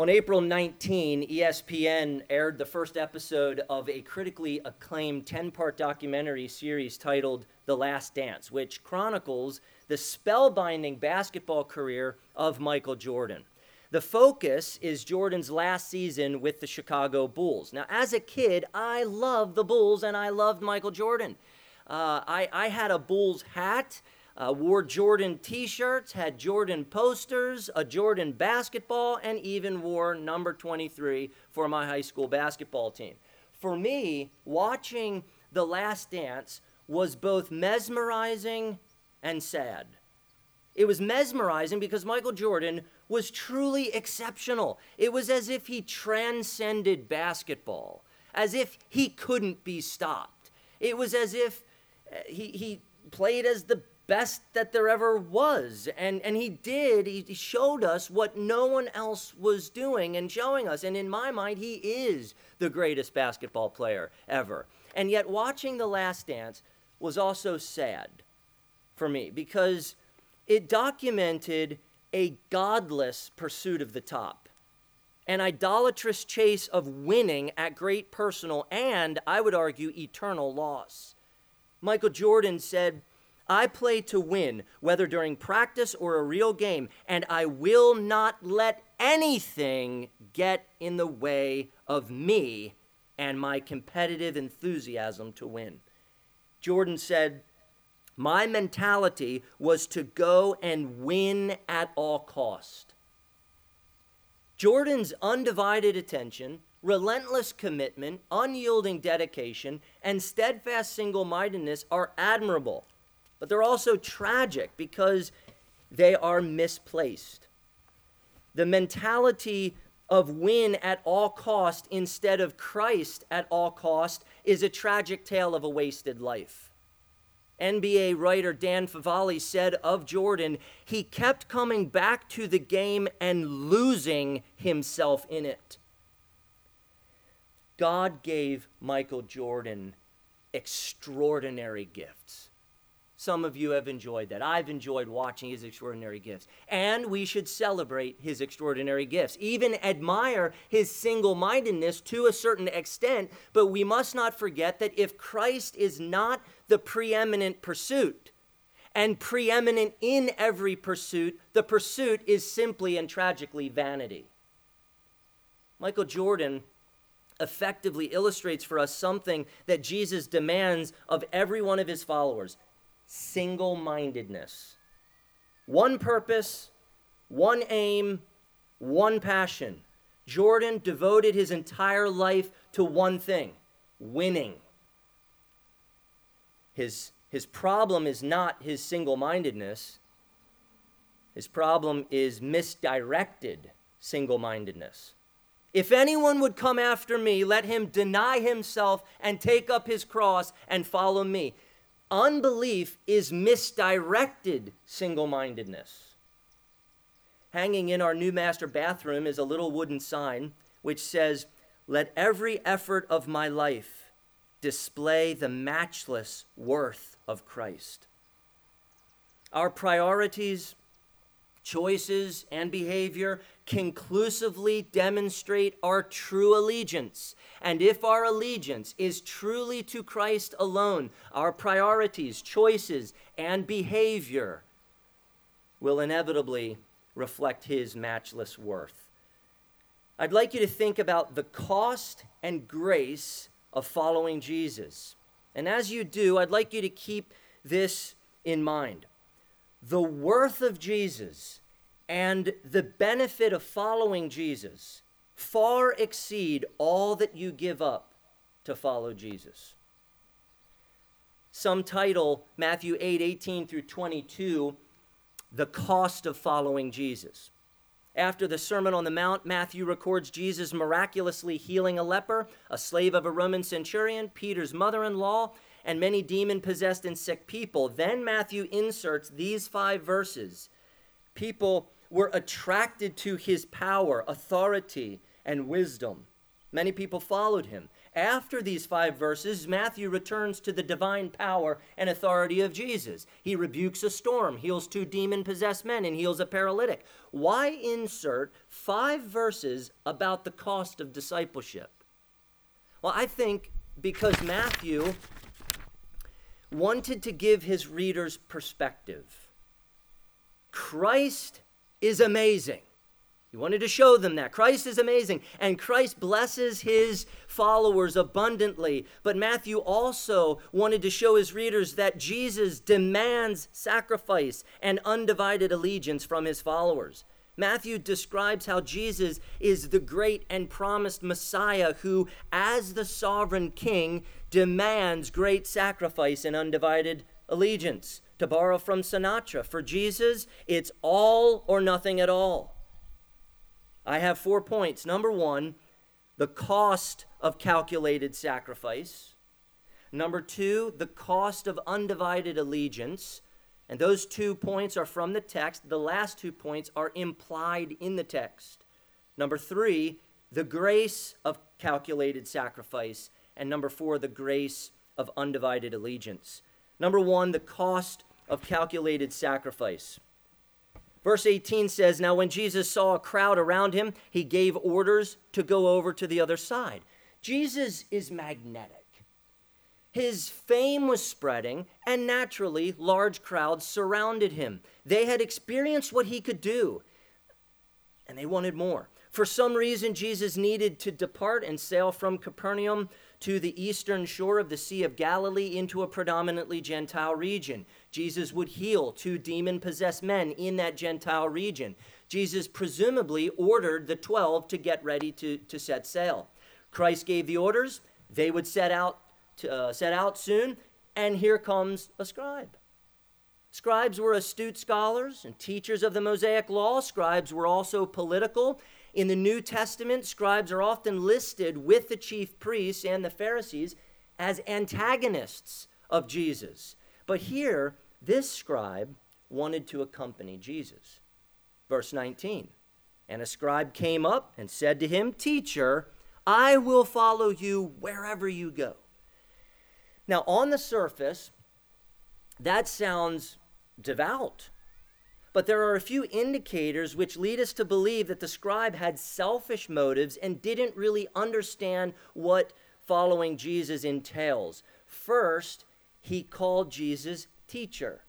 On April 19, ESPN aired the first episode of a critically acclaimed 10 part documentary series titled The Last Dance, which chronicles the spellbinding basketball career of Michael Jordan. The focus is Jordan's last season with the Chicago Bulls. Now, as a kid, I loved the Bulls and I loved Michael Jordan. Uh, I, I had a Bulls hat, uh, wore Jordan t shirts, had Jordan posters, a Jordan basketball, and even wore number 23 for my high school basketball team. For me, watching The Last Dance was both mesmerizing and sad. It was mesmerizing because Michael Jordan was truly exceptional. It was as if he transcended basketball, as if he couldn't be stopped. It was as if uh, he, he played as the best that there ever was. And, and he did, he showed us what no one else was doing and showing us. And in my mind, he is the greatest basketball player ever. And yet, watching The Last Dance was also sad for me because it documented a godless pursuit of the top, an idolatrous chase of winning at great personal and, I would argue, eternal loss. Michael Jordan said, I play to win, whether during practice or a real game, and I will not let anything get in the way of me and my competitive enthusiasm to win. Jordan said, my mentality was to go and win at all cost. Jordan's undivided attention, relentless commitment, unyielding dedication, and steadfast single mindedness are admirable, but they're also tragic because they are misplaced. The mentality of win at all cost instead of Christ at all cost is a tragic tale of a wasted life. NBA writer Dan Favale said of Jordan, he kept coming back to the game and losing himself in it. God gave Michael Jordan extraordinary gifts. Some of you have enjoyed that. I've enjoyed watching his extraordinary gifts. And we should celebrate his extraordinary gifts, even admire his single mindedness to a certain extent. But we must not forget that if Christ is not the preeminent pursuit, and preeminent in every pursuit, the pursuit is simply and tragically vanity. Michael Jordan effectively illustrates for us something that Jesus demands of every one of his followers single mindedness. One purpose, one aim, one passion. Jordan devoted his entire life to one thing winning. His, his problem is not his single mindedness, his problem is misdirected single mindedness. If anyone would come after me, let him deny himself and take up his cross and follow me. Unbelief is misdirected single mindedness. Hanging in our new master bathroom is a little wooden sign which says, Let every effort of my life display the matchless worth of Christ. Our priorities, choices, and behavior conclusively demonstrate our true allegiance. And if our allegiance is truly to Christ alone, our priorities, choices, and behavior will inevitably reflect his matchless worth. I'd like you to think about the cost and grace of following Jesus. And as you do, I'd like you to keep this in mind. The worth of Jesus and the benefit of following Jesus far exceed all that you give up to follow Jesus. Some title Matthew 8 18 through 22, The Cost of Following Jesus. After the Sermon on the Mount, Matthew records Jesus miraculously healing a leper, a slave of a Roman centurion, Peter's mother in law, and many demon possessed and sick people. Then Matthew inserts these five verses. People were attracted to his power, authority, and wisdom. Many people followed him. After these five verses, Matthew returns to the divine power and authority of Jesus. He rebukes a storm, heals two demon possessed men, and heals a paralytic. Why insert five verses about the cost of discipleship? Well, I think because Matthew wanted to give his readers perspective. Christ is amazing. He wanted to show them that. Christ is amazing, and Christ blesses his followers abundantly. But Matthew also wanted to show his readers that Jesus demands sacrifice and undivided allegiance from his followers. Matthew describes how Jesus is the great and promised Messiah who, as the sovereign king, demands great sacrifice and undivided allegiance. To borrow from Sinatra, for Jesus, it's all or nothing at all. I have four points. Number one, the cost of calculated sacrifice. Number two, the cost of undivided allegiance. And those two points are from the text. The last two points are implied in the text. Number three, the grace of calculated sacrifice. And number four, the grace of undivided allegiance. Number one, the cost of calculated sacrifice. Verse 18 says, Now when Jesus saw a crowd around him, he gave orders to go over to the other side. Jesus is magnetic. His fame was spreading, and naturally, large crowds surrounded him. They had experienced what he could do, and they wanted more. For some reason, Jesus needed to depart and sail from Capernaum to the eastern shore of the Sea of Galilee into a predominantly Gentile region. Jesus would heal two demon possessed men in that Gentile region. Jesus presumably ordered the 12 to get ready to, to set sail. Christ gave the orders. They would set out, to, uh, set out soon, and here comes a scribe. Scribes were astute scholars and teachers of the Mosaic law. Scribes were also political in the New Testament, scribes are often listed with the chief priests and the Pharisees as antagonists of Jesus. But here, this scribe wanted to accompany Jesus. Verse 19 And a scribe came up and said to him, Teacher, I will follow you wherever you go. Now, on the surface, that sounds devout. But there are a few indicators which lead us to believe that the scribe had selfish motives and didn't really understand what following Jesus entails. First, he called Jesus teacher,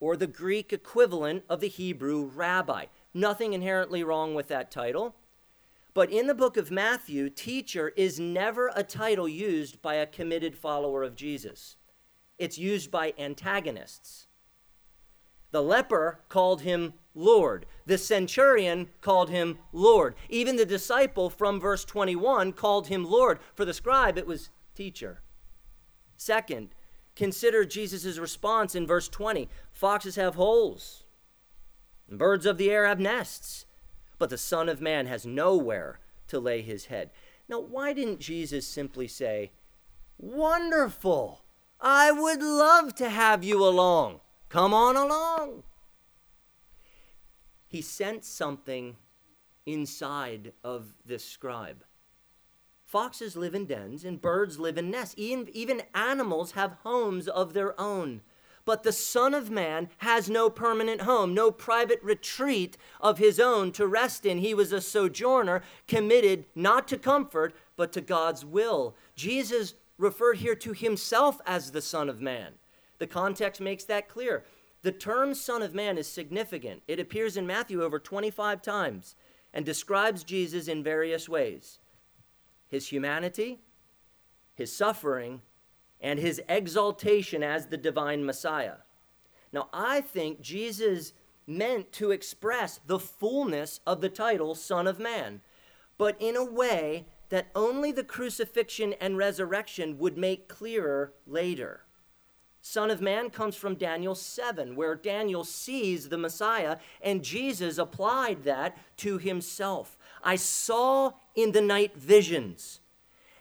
or the Greek equivalent of the Hebrew rabbi. Nothing inherently wrong with that title. But in the book of Matthew, teacher is never a title used by a committed follower of Jesus, it's used by antagonists. The leper called him Lord. The centurion called him Lord. Even the disciple from verse 21 called him Lord. For the scribe, it was teacher. Second, consider Jesus' response in verse 20 Foxes have holes, birds of the air have nests, but the Son of Man has nowhere to lay his head. Now, why didn't Jesus simply say, Wonderful! I would love to have you along. Come on along. He sensed something inside of this scribe. Foxes live in dens and birds live in nests. Even, even animals have homes of their own. But the Son of Man has no permanent home, no private retreat of his own to rest in. He was a sojourner committed not to comfort, but to God's will. Jesus referred here to himself as the Son of Man. The context makes that clear. The term Son of Man is significant. It appears in Matthew over 25 times and describes Jesus in various ways his humanity, his suffering, and his exaltation as the divine Messiah. Now, I think Jesus meant to express the fullness of the title Son of Man, but in a way that only the crucifixion and resurrection would make clearer later. Son of Man comes from Daniel 7, where Daniel sees the Messiah, and Jesus applied that to himself. I saw in the night visions,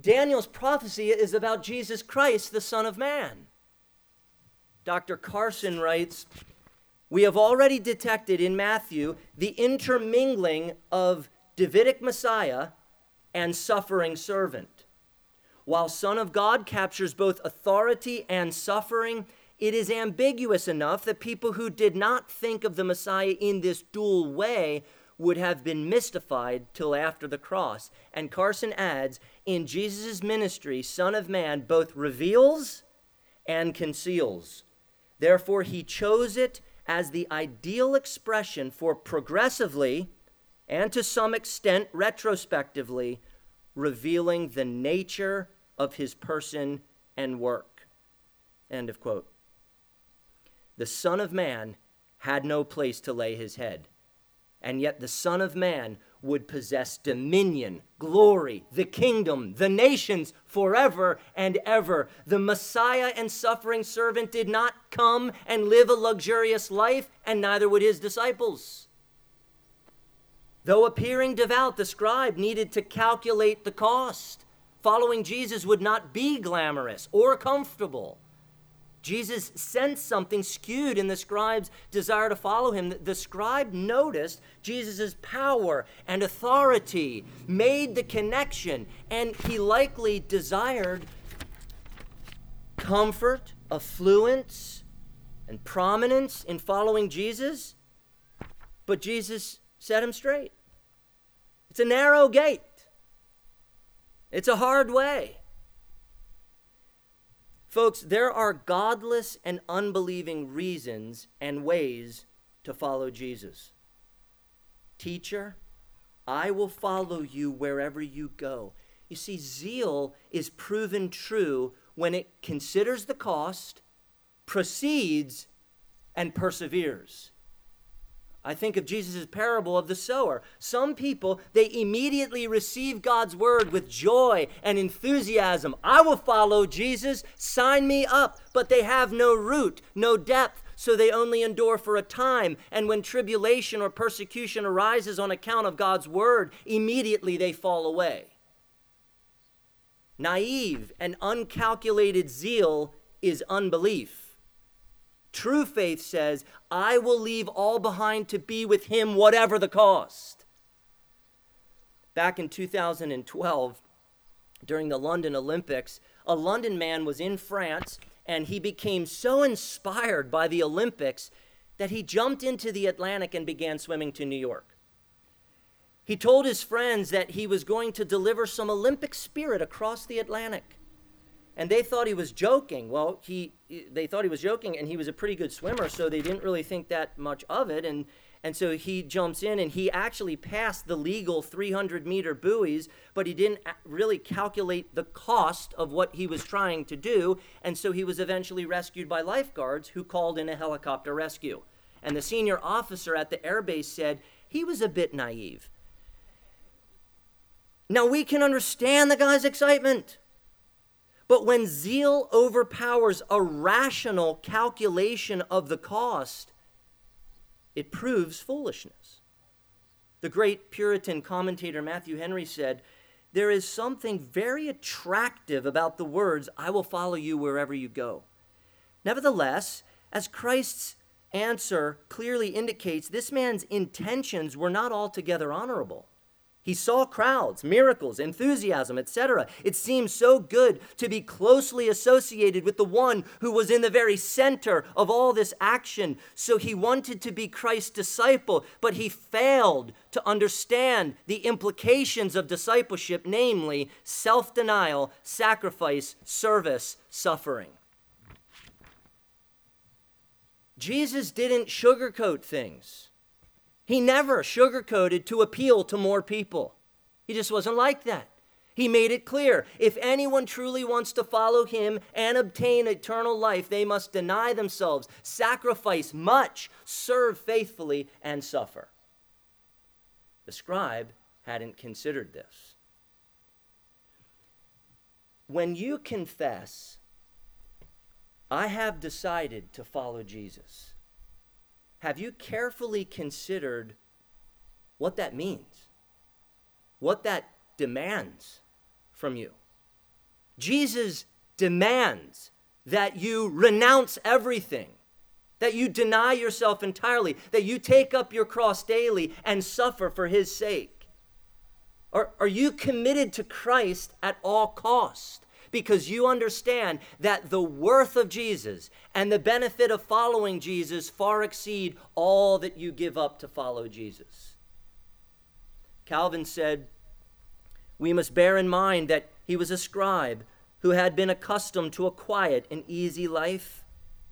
Daniel's prophecy is about Jesus Christ, the Son of Man. Dr. Carson writes We have already detected in Matthew the intermingling of Davidic Messiah and suffering servant. While Son of God captures both authority and suffering, it is ambiguous enough that people who did not think of the Messiah in this dual way would have been mystified till after the cross. And Carson adds, in Jesus' ministry, Son of Man both reveals and conceals. Therefore, he chose it as the ideal expression for progressively and to some extent retrospectively revealing the nature of his person and work. End of quote. The Son of Man had no place to lay his head, and yet the Son of Man would possess dominion, glory, the kingdom, the nations forever and ever. The Messiah and suffering servant did not come and live a luxurious life, and neither would his disciples. Though appearing devout, the scribe needed to calculate the cost. Following Jesus would not be glamorous or comfortable. Jesus sensed something skewed in the scribe's desire to follow him. The scribe noticed Jesus' power and authority, made the connection, and he likely desired comfort, affluence, and prominence in following Jesus. But Jesus set him straight. It's a narrow gate, it's a hard way. Folks, there are godless and unbelieving reasons and ways to follow Jesus. Teacher, I will follow you wherever you go. You see, zeal is proven true when it considers the cost, proceeds, and perseveres. I think of Jesus' parable of the sower. Some people, they immediately receive God's word with joy and enthusiasm. I will follow Jesus, sign me up. But they have no root, no depth, so they only endure for a time. And when tribulation or persecution arises on account of God's word, immediately they fall away. Naive and uncalculated zeal is unbelief. True faith says, I will leave all behind to be with him, whatever the cost. Back in 2012, during the London Olympics, a London man was in France and he became so inspired by the Olympics that he jumped into the Atlantic and began swimming to New York. He told his friends that he was going to deliver some Olympic spirit across the Atlantic and they thought he was joking. Well, he they thought he was joking, and he was a pretty good swimmer, so they didn't really think that much of it. And and so he jumps in, and he actually passed the legal 300 meter buoys, but he didn't really calculate the cost of what he was trying to do, and so he was eventually rescued by lifeguards who called in a helicopter rescue. And the senior officer at the airbase said he was a bit naive. Now we can understand the guy's excitement. But when zeal overpowers a rational calculation of the cost, it proves foolishness. The great Puritan commentator Matthew Henry said, There is something very attractive about the words, I will follow you wherever you go. Nevertheless, as Christ's answer clearly indicates, this man's intentions were not altogether honorable. He saw crowds, miracles, enthusiasm, etc. It seemed so good to be closely associated with the one who was in the very center of all this action. So he wanted to be Christ's disciple, but he failed to understand the implications of discipleship, namely self denial, sacrifice, service, suffering. Jesus didn't sugarcoat things. He never sugarcoated to appeal to more people. He just wasn't like that. He made it clear if anyone truly wants to follow him and obtain eternal life, they must deny themselves, sacrifice much, serve faithfully, and suffer. The scribe hadn't considered this. when you confess, I have decided to follow Jesus, have you carefully considered what that means? What that demands from you? Jesus demands that you renounce everything, that you deny yourself entirely, that you take up your cross daily and suffer for his sake. Are, are you committed to Christ at all cost? Because you understand that the worth of Jesus and the benefit of following Jesus far exceed all that you give up to follow Jesus. Calvin said, We must bear in mind that he was a scribe who had been accustomed to a quiet and easy life,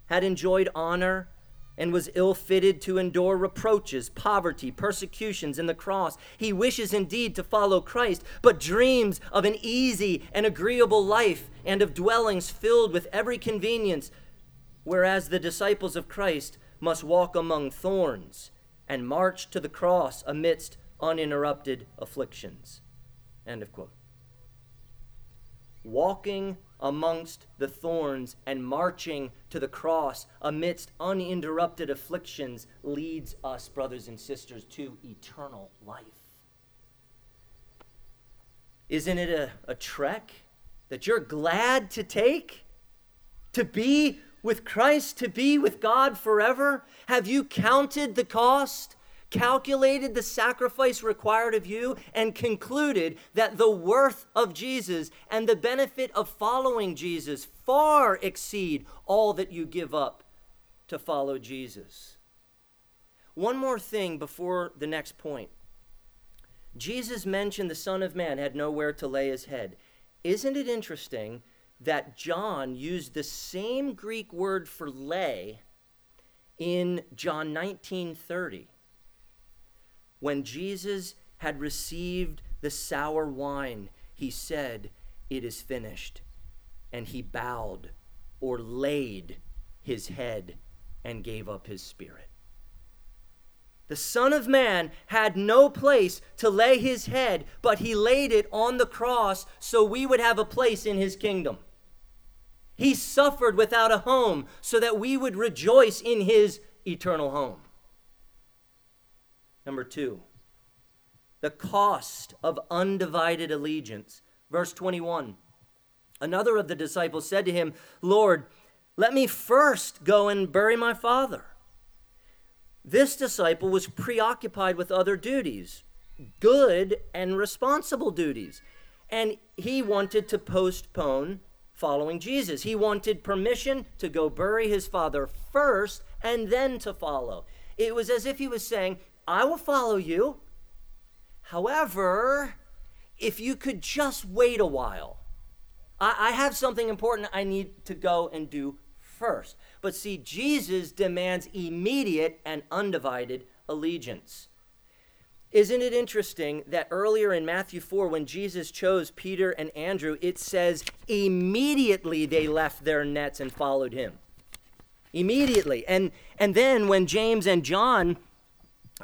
had enjoyed honor, and was ill fitted to endure reproaches, poverty, persecutions, and the cross. He wishes indeed to follow Christ, but dreams of an easy and agreeable life and of dwellings filled with every convenience, whereas the disciples of Christ must walk among thorns and march to the cross amidst uninterrupted afflictions. End of quote walking amongst the thorns and marching to the cross amidst uninterrupted afflictions leads us, brothers and sisters, to eternal life. Isn't it a, a trek that you're glad to take? To be with Christ, to be with God forever? Have you counted the cost? Calculated the sacrifice required of you, and concluded that the worth of Jesus and the benefit of following Jesus far exceed all that you give up to follow Jesus. One more thing before the next point. Jesus mentioned the Son of Man had nowhere to lay his head. Isn't it interesting that John used the same Greek word for lay in John 19:30? When Jesus had received the sour wine, he said, It is finished. And he bowed or laid his head and gave up his spirit. The Son of Man had no place to lay his head, but he laid it on the cross so we would have a place in his kingdom. He suffered without a home so that we would rejoice in his eternal home. Number two, the cost of undivided allegiance. Verse 21 Another of the disciples said to him, Lord, let me first go and bury my father. This disciple was preoccupied with other duties, good and responsible duties, and he wanted to postpone following Jesus. He wanted permission to go bury his father first and then to follow. It was as if he was saying, I will follow you. However, if you could just wait a while, I, I have something important I need to go and do first. But see, Jesus demands immediate and undivided allegiance. Isn't it interesting that earlier in Matthew 4, when Jesus chose Peter and Andrew, it says immediately they left their nets and followed him? Immediately. And, and then when James and John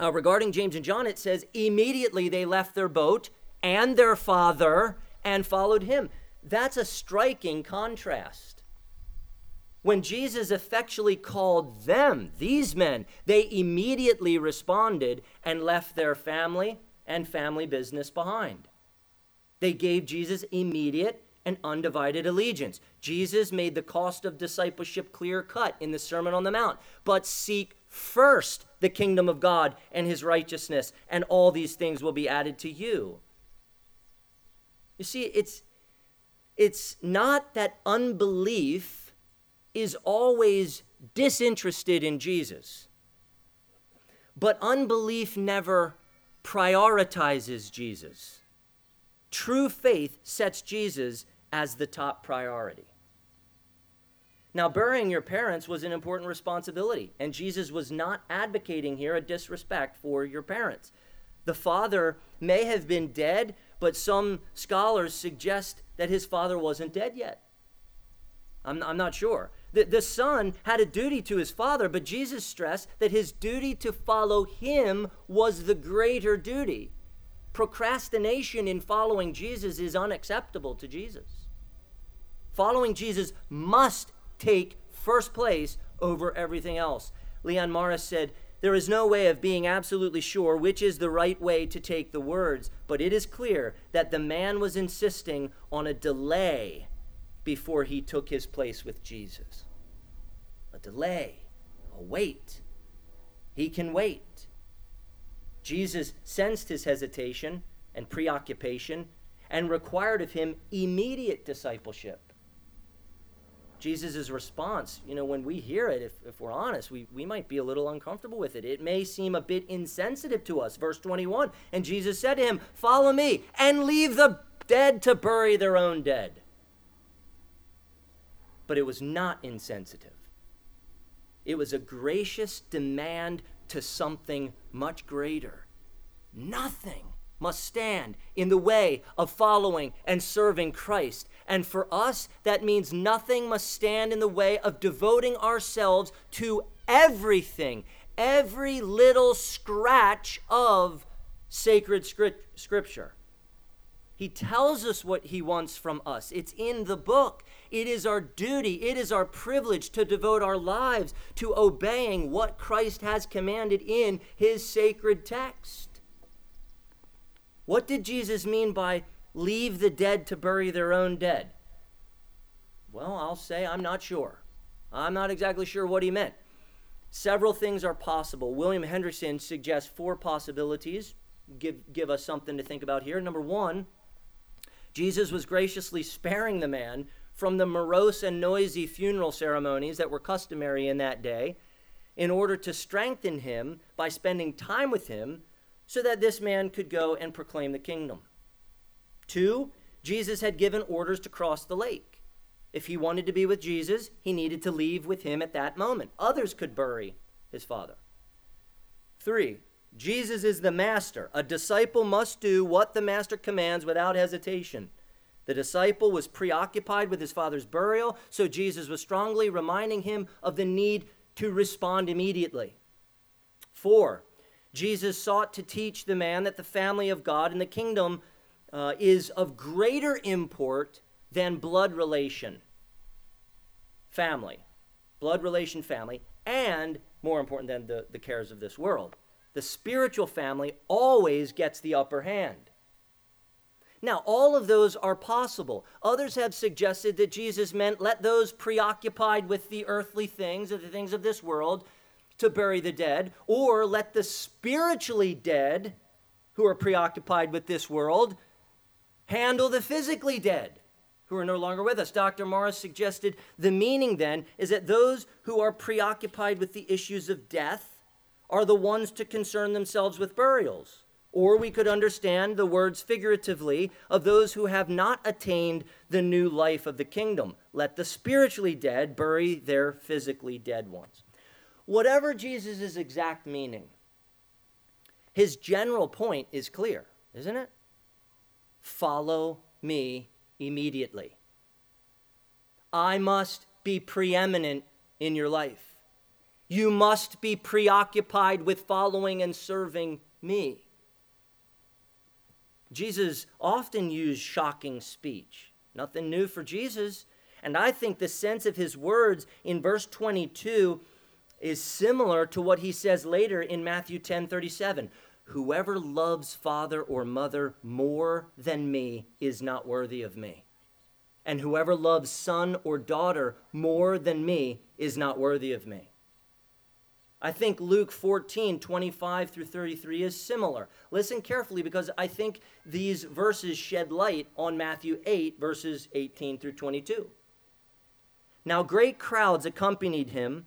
uh, regarding James and John, it says, immediately they left their boat and their father and followed him. That's a striking contrast. When Jesus effectually called them, these men, they immediately responded and left their family and family business behind. They gave Jesus immediate and undivided allegiance. Jesus made the cost of discipleship clear cut in the Sermon on the Mount. But seek first the kingdom of God and his righteousness, and all these things will be added to you. You see, it's, it's not that unbelief is always disinterested in Jesus, but unbelief never prioritizes Jesus. True faith sets Jesus as the top priority. Now, burying your parents was an important responsibility, and Jesus was not advocating here a disrespect for your parents. The father may have been dead, but some scholars suggest that his father wasn't dead yet. I'm, I'm not sure. The, the son had a duty to his father, but Jesus stressed that his duty to follow him was the greater duty. Procrastination in following Jesus is unacceptable to Jesus. Following Jesus must take first place over everything else. Leon Morris said, There is no way of being absolutely sure which is the right way to take the words, but it is clear that the man was insisting on a delay before he took his place with Jesus. A delay, a wait. He can wait. Jesus sensed his hesitation and preoccupation and required of him immediate discipleship. Jesus' response, you know, when we hear it, if, if we're honest, we, we might be a little uncomfortable with it. It may seem a bit insensitive to us. Verse 21 And Jesus said to him, Follow me and leave the dead to bury their own dead. But it was not insensitive, it was a gracious demand to something much greater. Nothing must stand in the way of following and serving Christ. And for us, that means nothing must stand in the way of devoting ourselves to everything, every little scratch of sacred scripture. He tells us what he wants from us. It's in the book. It is our duty, it is our privilege to devote our lives to obeying what Christ has commanded in his sacred text. What did Jesus mean by leave the dead to bury their own dead? Well, I'll say I'm not sure. I'm not exactly sure what he meant. Several things are possible. William Hendriksen suggests four possibilities. Give, give us something to think about here. Number one, Jesus was graciously sparing the man from the morose and noisy funeral ceremonies that were customary in that day in order to strengthen him by spending time with him so that this man could go and proclaim the kingdom. Two, Jesus had given orders to cross the lake. If he wanted to be with Jesus, he needed to leave with him at that moment. Others could bury his father. Three, Jesus is the master. A disciple must do what the master commands without hesitation. The disciple was preoccupied with his father's burial, so Jesus was strongly reminding him of the need to respond immediately. Four, Jesus sought to teach the man that the family of God and the kingdom uh, is of greater import than blood relation, family, blood relation family, and more important than the, the cares of this world. The spiritual family always gets the upper hand. Now, all of those are possible. Others have suggested that Jesus meant let those preoccupied with the earthly things or the things of this world to bury the dead, or let the spiritually dead who are preoccupied with this world handle the physically dead who are no longer with us. Dr. Morris suggested the meaning then is that those who are preoccupied with the issues of death are the ones to concern themselves with burials. Or we could understand the words figuratively of those who have not attained the new life of the kingdom. Let the spiritually dead bury their physically dead ones. Whatever Jesus' exact meaning, his general point is clear, isn't it? Follow me immediately. I must be preeminent in your life. You must be preoccupied with following and serving me. Jesus often used shocking speech. Nothing new for Jesus. And I think the sense of his words in verse 22 is similar to what he says later in Matthew 10 37. Whoever loves father or mother more than me is not worthy of me. And whoever loves son or daughter more than me is not worthy of me. I think Luke 14, 25 through 33 is similar. Listen carefully because I think these verses shed light on Matthew 8, verses 18 through 22. Now, great crowds accompanied him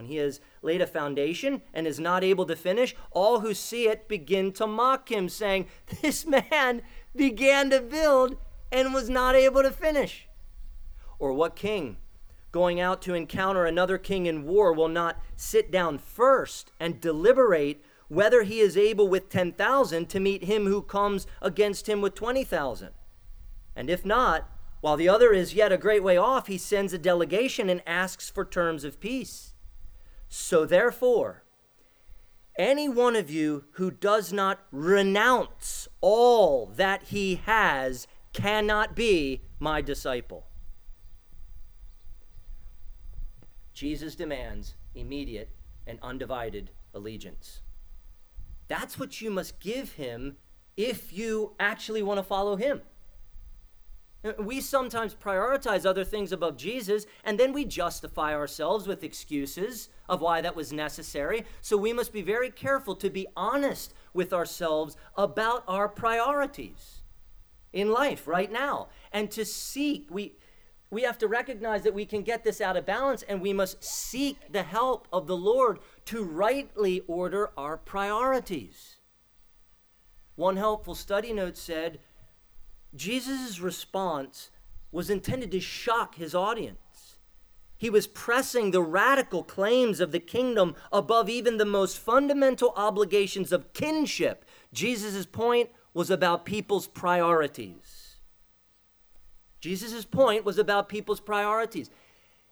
when he has laid a foundation and is not able to finish, all who see it begin to mock him, saying, This man began to build and was not able to finish. Or what king going out to encounter another king in war will not sit down first and deliberate whether he is able with 10,000 to meet him who comes against him with 20,000? And if not, while the other is yet a great way off, he sends a delegation and asks for terms of peace. So therefore, any one of you who does not renounce all that he has cannot be my disciple. Jesus demands immediate and undivided allegiance. That's what you must give him if you actually want to follow him. Uh, we sometimes prioritize other things above Jesus, and then we justify ourselves with excuses of why that was necessary. So we must be very careful to be honest with ourselves about our priorities in life right now and to seek. We, we have to recognize that we can get this out of balance, and we must seek the help of the Lord to rightly order our priorities. One helpful study note said, Jesus' response was intended to shock his audience. He was pressing the radical claims of the kingdom above even the most fundamental obligations of kinship. Jesus' point was about people's priorities. Jesus' point was about people's priorities.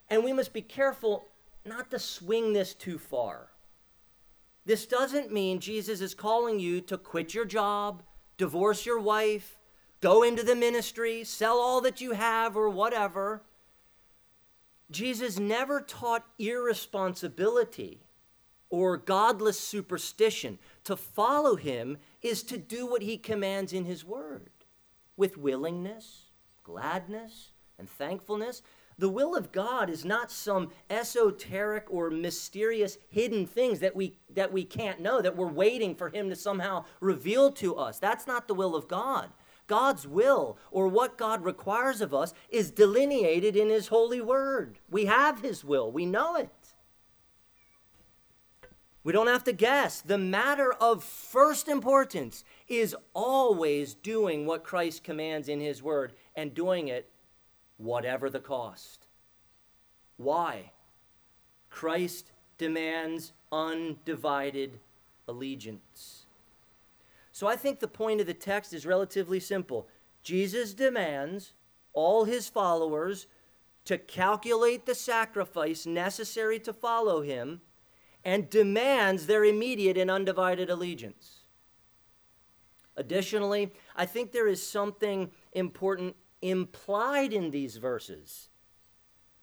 And we must be careful not to swing this too far. This doesn't mean Jesus is calling you to quit your job, divorce your wife, go into the ministry, sell all that you have, or whatever. Jesus never taught irresponsibility or godless superstition. To follow him is to do what he commands in his word with willingness, gladness, and thankfulness. The will of God is not some esoteric or mysterious hidden things that we that we can't know that we're waiting for him to somehow reveal to us. That's not the will of God. God's will or what God requires of us is delineated in His holy word. We have His will, we know it. We don't have to guess. The matter of first importance is always doing what Christ commands in His word and doing it whatever the cost. Why? Christ demands undivided allegiance. So I think the point of the text is relatively simple. Jesus demands all his followers to calculate the sacrifice necessary to follow him and demands their immediate and undivided allegiance. Additionally, I think there is something important implied in these verses.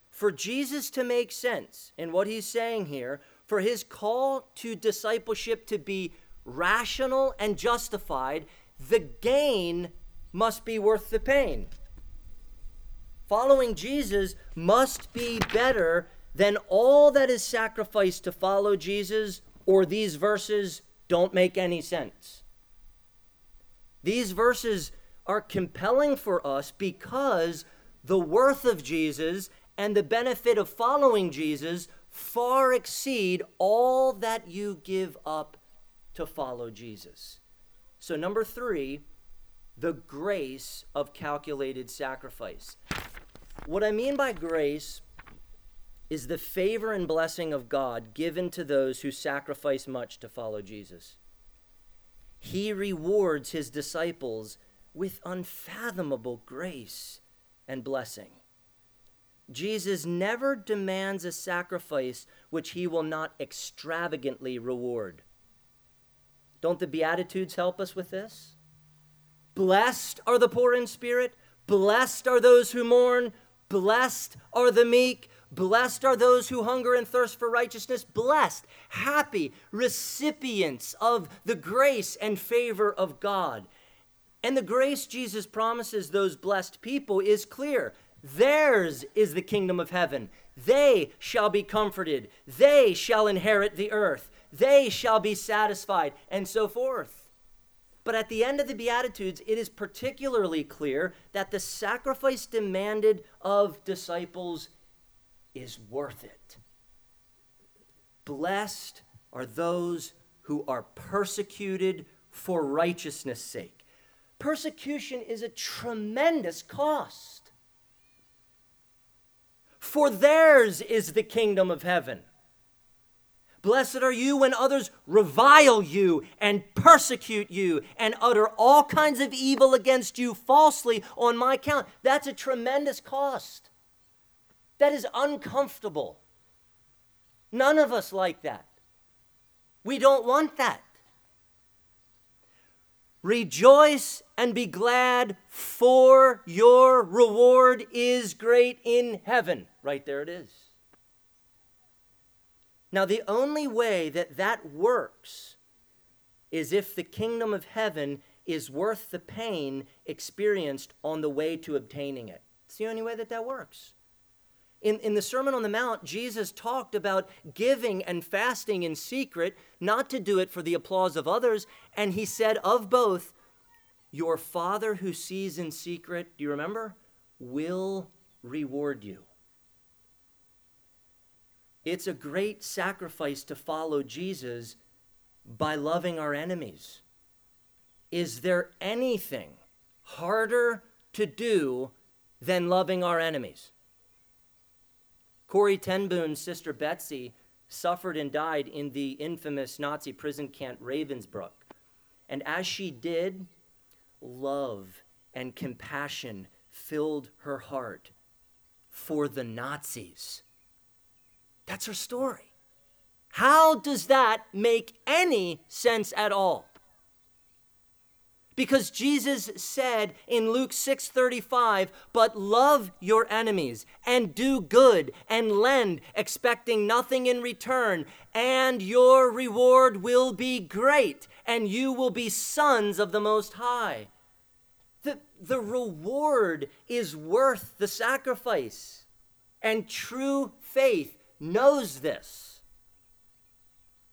For Jesus to make sense in what he's saying here, for his call to discipleship to be rational and justified, the gain must be worth the pain. Following Jesus must be better than all that is sacrificed to follow Jesus, or these verses don't make any sense. These verses are compelling for us because the worth of Jesus and the benefit of following Jesus far exceed all that you give up to follow Jesus. So, number three, the grace of calculated sacrifice. What I mean by grace is the favor and blessing of God given to those who sacrifice much to follow Jesus. He rewards his disciples with unfathomable grace and blessing. Jesus never demands a sacrifice which he will not extravagantly reward. Don't the Beatitudes help us with this? Blessed are the poor in spirit, blessed are those who mourn, blessed are the meek, blessed are those who hunger and thirst for righteousness, blessed, happy recipients of the grace and favor of God. And the grace Jesus promises those blessed people is clear. Theirs is the kingdom of heaven. They shall be comforted. They shall inherit the earth they shall be satisfied, and so forth. But at the end of the Beatitudes, it is particularly clear that the sacrifice demanded of disciples is worth it. Blessed are those who are persecuted for righteousness' sake. Persecution is a tremendous cost. for theirs is the kingdom of heaven. Blessed are you when others revile you and persecute you and utter all kinds of evil against you falsely on my account. That's a tremendous cost. That is uncomfortable. None of us like that. We don't want that. Rejoice and be glad, for your reward is great in heaven. Right there it is. Now, the only way that that works is if the kingdom of heaven is worth the pain experienced on the way to obtaining it. It's the only way that that works. In, in the Sermon on the Mount, Jesus talked about giving and fasting in secret, not to do it for the applause of others. And he said of both, Your Father who sees in secret, do you remember? Will reward you. It's a great sacrifice to follow Jesus by loving our enemies. Is there anything harder to do than loving our enemies? Corrie ten Boom's sister Betsie suffered and died in the infamous Nazi prison camp Ravensbrück. And as she did, love and compassion filled her heart for the Nazis. That's her story. How does that make any sense at all? Because Jesus said in Luke 6:35, "But love your enemies and do good and lend, expecting nothing in return, and your reward will be great, and you will be sons of the Most High." The, the reward is worth the sacrifice. And true faith knows this,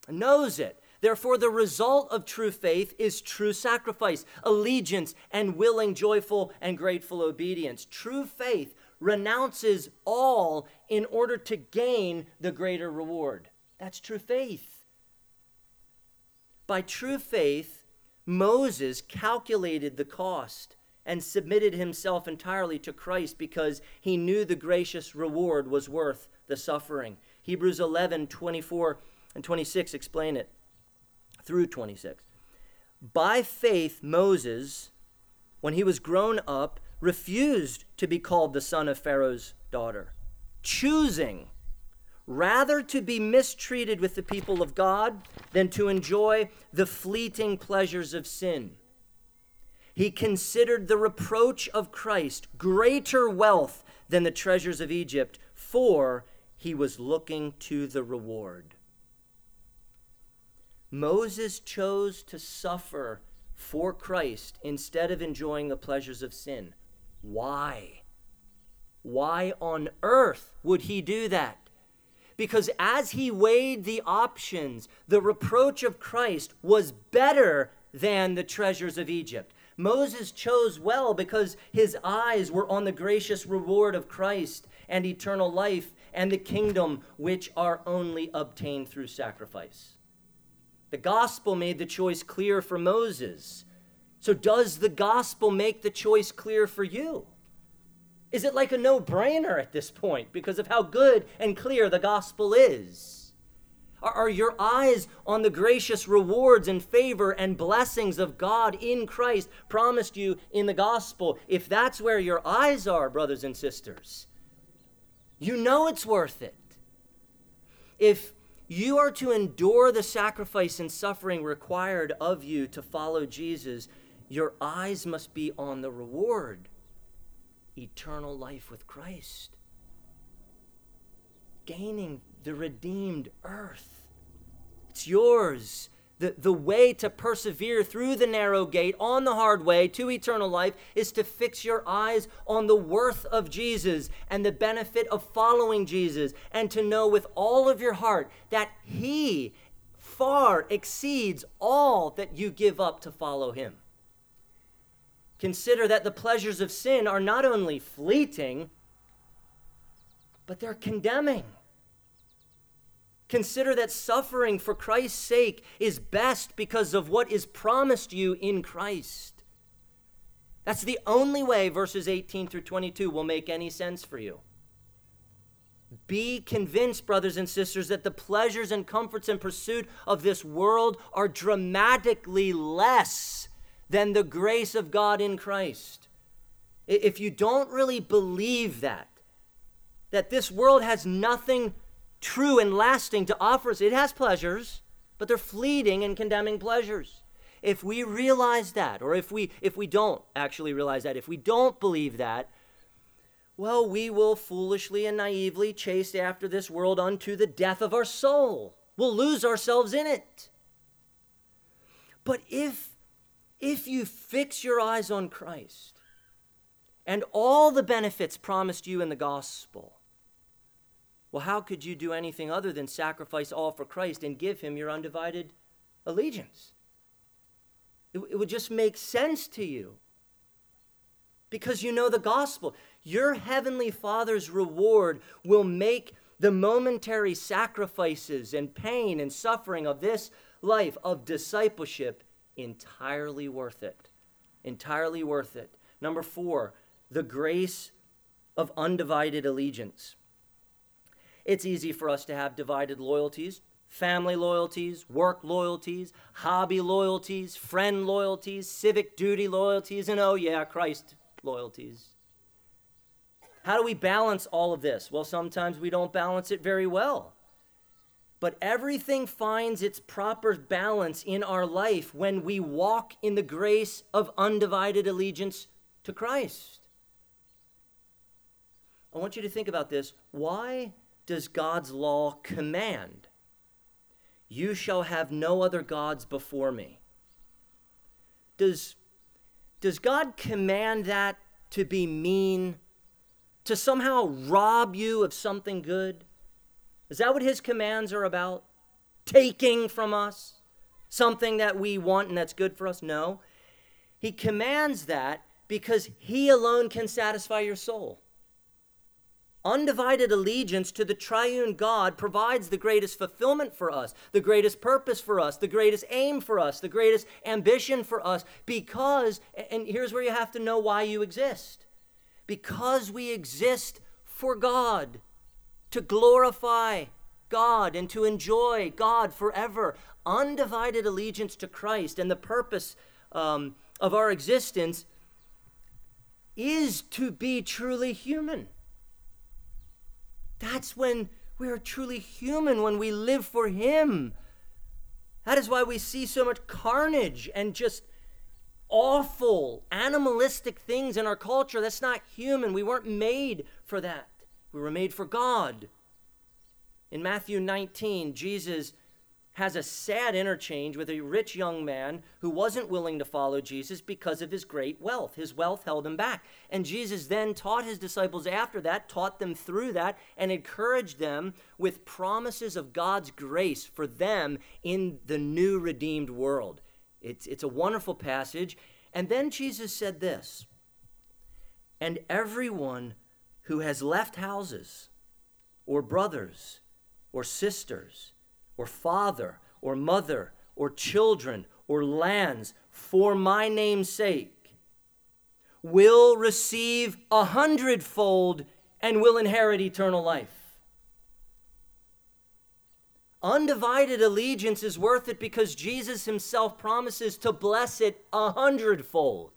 knows it. Therefore, the result of true faith is true sacrifice, allegiance, and willing, joyful, and grateful obedience. True faith renounces all in order to gain the greater reward. That's true faith. By true faith, Moses calculated the cost and submitted himself entirely to Christ because he knew the gracious reward was worth the suffering. Hebrews 11, 24 and 26 explain it through 26. By faith, Moses, when he was grown up, refused to be called the son of Pharaoh's daughter, choosing rather to be mistreated with the people of God than to enjoy the fleeting pleasures of sin. He considered the reproach of Christ greater wealth than the treasures of Egypt, for he was looking to the reward. Moses chose to suffer for Christ instead of enjoying the pleasures of sin. Why? Why on earth would he do that? Because as he weighed the options, the reproach of Christ was better than the treasures of Egypt. Moses chose well because his eyes were on the gracious reward of Christ and eternal life and the kingdom which are only obtained through sacrifice. The gospel made the choice clear for Moses. So, does the gospel make the choice clear for you? Is it like a no brainer at this point because of how good and clear the gospel is? Are, your eyes on the gracious rewards and favor and blessings of God in Christ promised you in the gospel? If that's where your eyes are, brothers and sisters, you know it's worth it. If you are to endure the sacrifice and suffering required of you to follow Jesus, your eyes must be on the reward eternal life with Christ, gaining the redeemed earth. It's yours the, the way to persevere through the narrow gate on the hard way to eternal life is to fix your eyes on the worth of Jesus and the benefit of following Jesus, and to know with all of your heart that He far exceeds all that you give up to follow Him. Consider that the pleasures of sin are not only fleeting, but they're condemning. Consider that suffering for Christ's sake is best because of what is promised you in Christ. That's the only way verses 18 through 22 will make any sense for you. be convinced, brothers and sisters, that the pleasures and comforts and pursuit of this world are dramatically less than the grace of God in Christ. If you don't really believe that, that this world has nothing true and lasting to offer us, it has pleasures, but they're fleeting and condemning pleasures. If we realize that, or if we if we don't actually realize that, if we don't believe that, well, we will foolishly and naively chase after this world unto the death of our soul. We'll lose ourselves in it. But if if you fix your eyes on Christ and all the benefits promised you in the gospel, well, how could you do anything other than sacrifice all for Christ and give him your undivided allegiance? It, it would just make sense to you because you know the gospel. Your heavenly Father's reward will make the momentary sacrifices and pain and suffering of this life of discipleship entirely worth it. Entirely worth it. Number four, the grace of undivided allegiance. It's easy for us to have divided loyalties family loyalties, work loyalties, hobby loyalties, friend loyalties, civic duty loyalties, and oh, yeah, Christ loyalties. How do we balance all of this? Well, sometimes we don't balance it very well. But everything finds its proper balance in our life when we walk in the grace of undivided allegiance to Christ. I want you to think about this. Why does God's law command, You shall have no other gods before me? Does, does God command that to be mean, to somehow rob you of something good? Is that what his commands are about? Taking from us something that we want and that's good for us? No. He commands that because he alone can satisfy your soul. Undivided allegiance to the triune God provides the greatest fulfillment for us, the greatest purpose for us, the greatest aim for us, the greatest ambition for us, because, and here's where you have to know why you exist because we exist for God to glorify God and to enjoy God forever. Undivided allegiance to Christ and the purpose um, of our existence is to be truly human. That's when we are truly human, when we live for Him. That is why we see so much carnage and just awful, animalistic things in our culture. That's not human. We weren't made for that. We were made for God. In Matthew 19, Jesus has a sad interchange with a rich young man who wasn't willing to follow Jesus because of his great wealth. His wealth held him back. And Jesus then taught his disciples after that, taught them through that, and encouraged them with promises of God's grace for them in the new redeemed world. It's, it's a wonderful passage. And then Jesus said this And everyone who has left houses, or brothers, or sisters, or father, or mother, or children, or lands for my name's sake will receive a hundredfold and will inherit eternal life. Undivided allegiance is worth it because Jesus himself promises to bless it a hundredfold.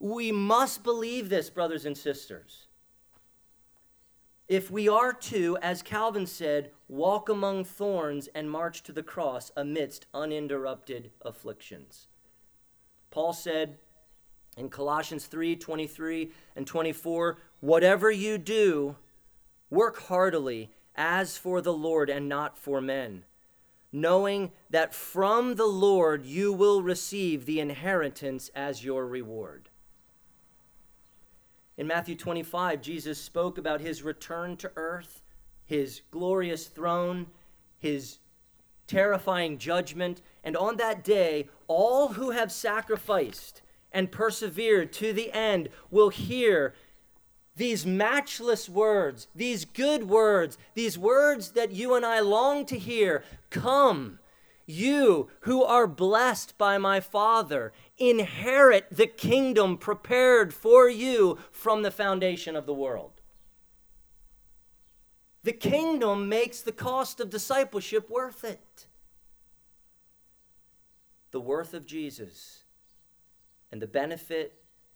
We must believe this, brothers and sisters. If we are to, as Calvin said, walk among thorns and march to the cross amidst uninterrupted afflictions. Paul said in Colossians 3 23 and 24, whatever you do, work heartily as for the Lord and not for men, knowing that from the Lord you will receive the inheritance as your reward. In Matthew 25, Jesus spoke about his return to earth, his glorious throne, his terrifying judgment, and on that day, all who have sacrificed and persevered to the end will hear these matchless words, these good words, these words that you and I long to hear Come, you who are blessed by my Father, inherit the kingdom prepared for you from the foundation of the world. The kingdom makes the cost of discipleship worth it. The worth of Jesus and the benefit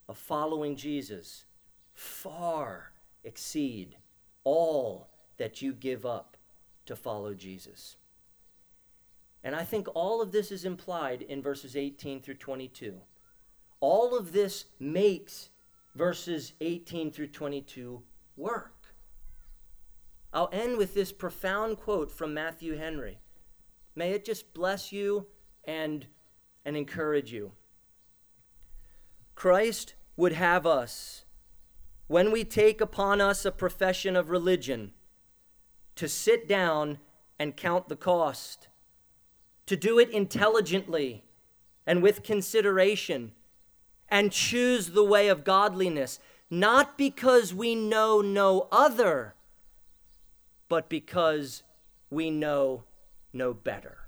of following Jesus far exceed all that you give up to follow Jesus. And I think all of this is implied in verses 18 through 22. All of this makes verses 18 through 22 work. I'll end with this profound quote from Matthew Henry. May it just bless you and, and encourage you. Christ would have us, when we take upon us a profession of religion, to sit down and count the cost, to do it intelligently and with consideration, and choose the way of godliness, not because we know no other, but because we know no better.